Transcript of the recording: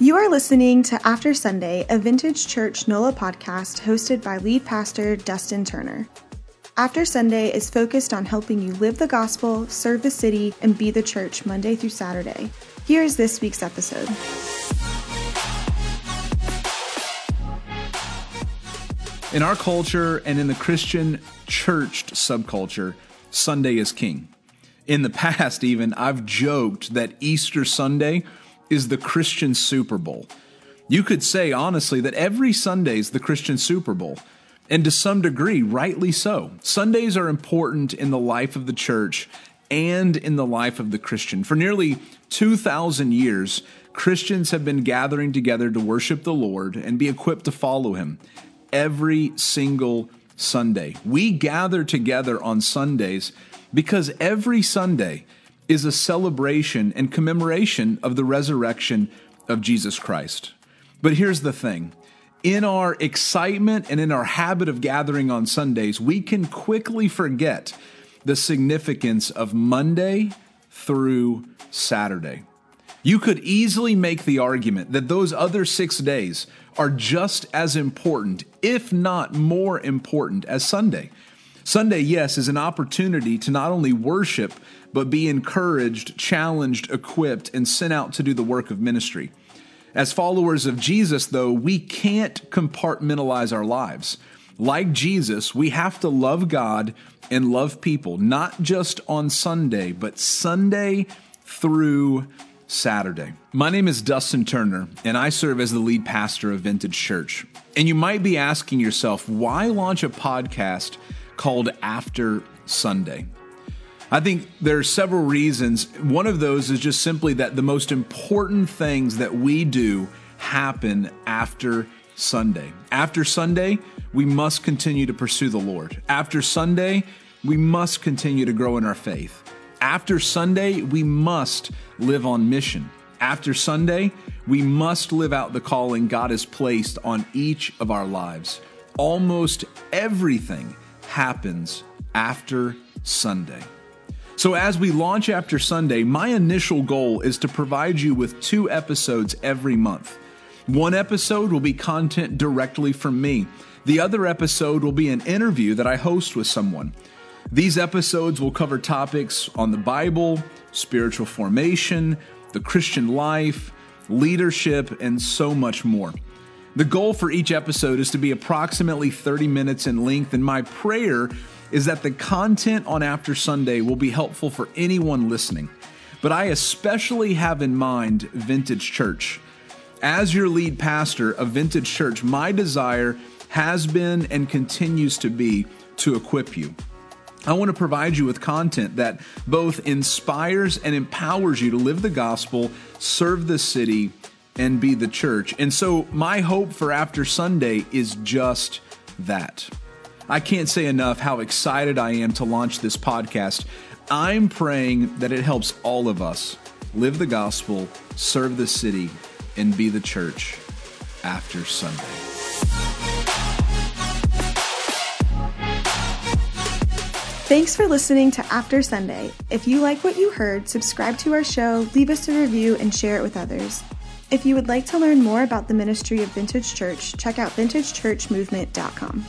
You are listening to After Sunday, a Vintage Church NOLA podcast hosted by lead pastor Dustin Turner. After Sunday is focused on helping you live the gospel, serve the city, and be the church Monday through Saturday. Here is this week's episode. In our culture and in the Christian churched subculture, Sunday is king. In the past, even, I've joked that Easter Sunday is the Christian Super Bowl. You could say, honestly, that every Sunday is the Christian Super Bowl. And to some degree, rightly so. Sundays are important in the life of the church and in the life of the Christian. For nearly 2,000 years, Christians have been gathering together to worship the Lord and be equipped to follow Him every single Sunday. We gather together on Sundays because every Sunday is a celebration and commemoration of the resurrection of Jesus Christ. But here's the thing in our excitement and in our habit of gathering on Sundays, we can quickly forget the significance of Monday through Saturday. You could easily make the argument that those other six days are just as important, if not more important, as Sunday. Sunday, yes, is an opportunity to not only worship, but be encouraged, challenged, equipped, and sent out to do the work of ministry. As followers of Jesus, though, we can't compartmentalize our lives. Like Jesus, we have to love God and love people, not just on Sunday, but Sunday through Saturday. My name is Dustin Turner, and I serve as the lead pastor of Vintage Church. And you might be asking yourself, why launch a podcast called After Sunday. I think there are several reasons. One of those is just simply that the most important things that we do happen after Sunday. After Sunday, we must continue to pursue the Lord. After Sunday, we must continue to grow in our faith. After Sunday, we must live on mission. After Sunday, we must live out the calling God has placed on each of our lives. Almost everything happens after Sunday. So, as we launch after Sunday, my initial goal is to provide you with two episodes every month. One episode will be content directly from me, the other episode will be an interview that I host with someone. These episodes will cover topics on the Bible, spiritual formation, the Christian life, leadership, and so much more. The goal for each episode is to be approximately 30 minutes in length, and my prayer is that the content on After Sunday will be helpful for anyone listening. But I especially have in mind Vintage Church. As your lead pastor of Vintage Church, my desire has been and continues to be to equip you. I want to provide you with content that both inspires and empowers you to live the gospel, serve the city, and be the church. And so, my hope for After Sunday is just that. I can't say enough how excited I am to launch this podcast. I'm praying that it helps all of us live the gospel, serve the city, and be the church after Sunday. Thanks for listening to After Sunday. If you like what you heard, subscribe to our show, leave us a review, and share it with others. If you would like to learn more about the ministry of Vintage Church, check out vintagechurchmovement.com.